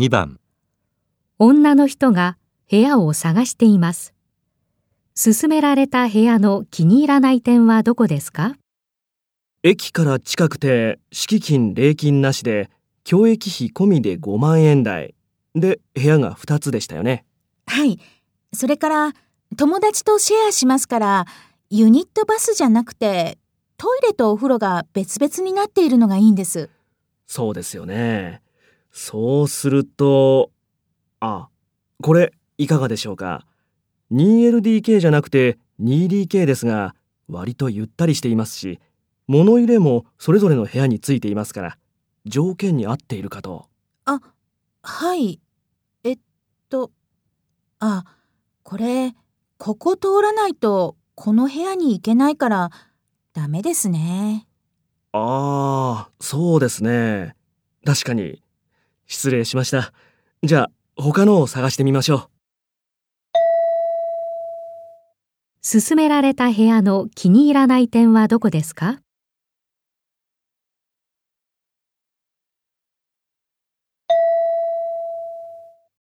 2番女の人が部屋を探しています。勧められた部屋の気に入らない点はどこですか？駅から近くて敷金礼金なしで教育費込みで5万円台で部屋が2つでしたよねはい。それから、友達とシェアしますから、ユニットバスじゃなくて、トイレとお風呂が別々になっているのがいいんです。そうですよねそうするとあこれいかがでしょうか？2LDK じゃなくて 2DK ですが割とゆったりしていますし物入れもそれぞれの部屋についていますから条件に合っているかとあ、はい。えっと、あ、これ、ここ通らないと、この部屋に行けないから、ダメですね。ああそうですね確かに失礼しました。じゃあ他のを探してみましょう。勧められた部屋の気に入らない点はどこですか？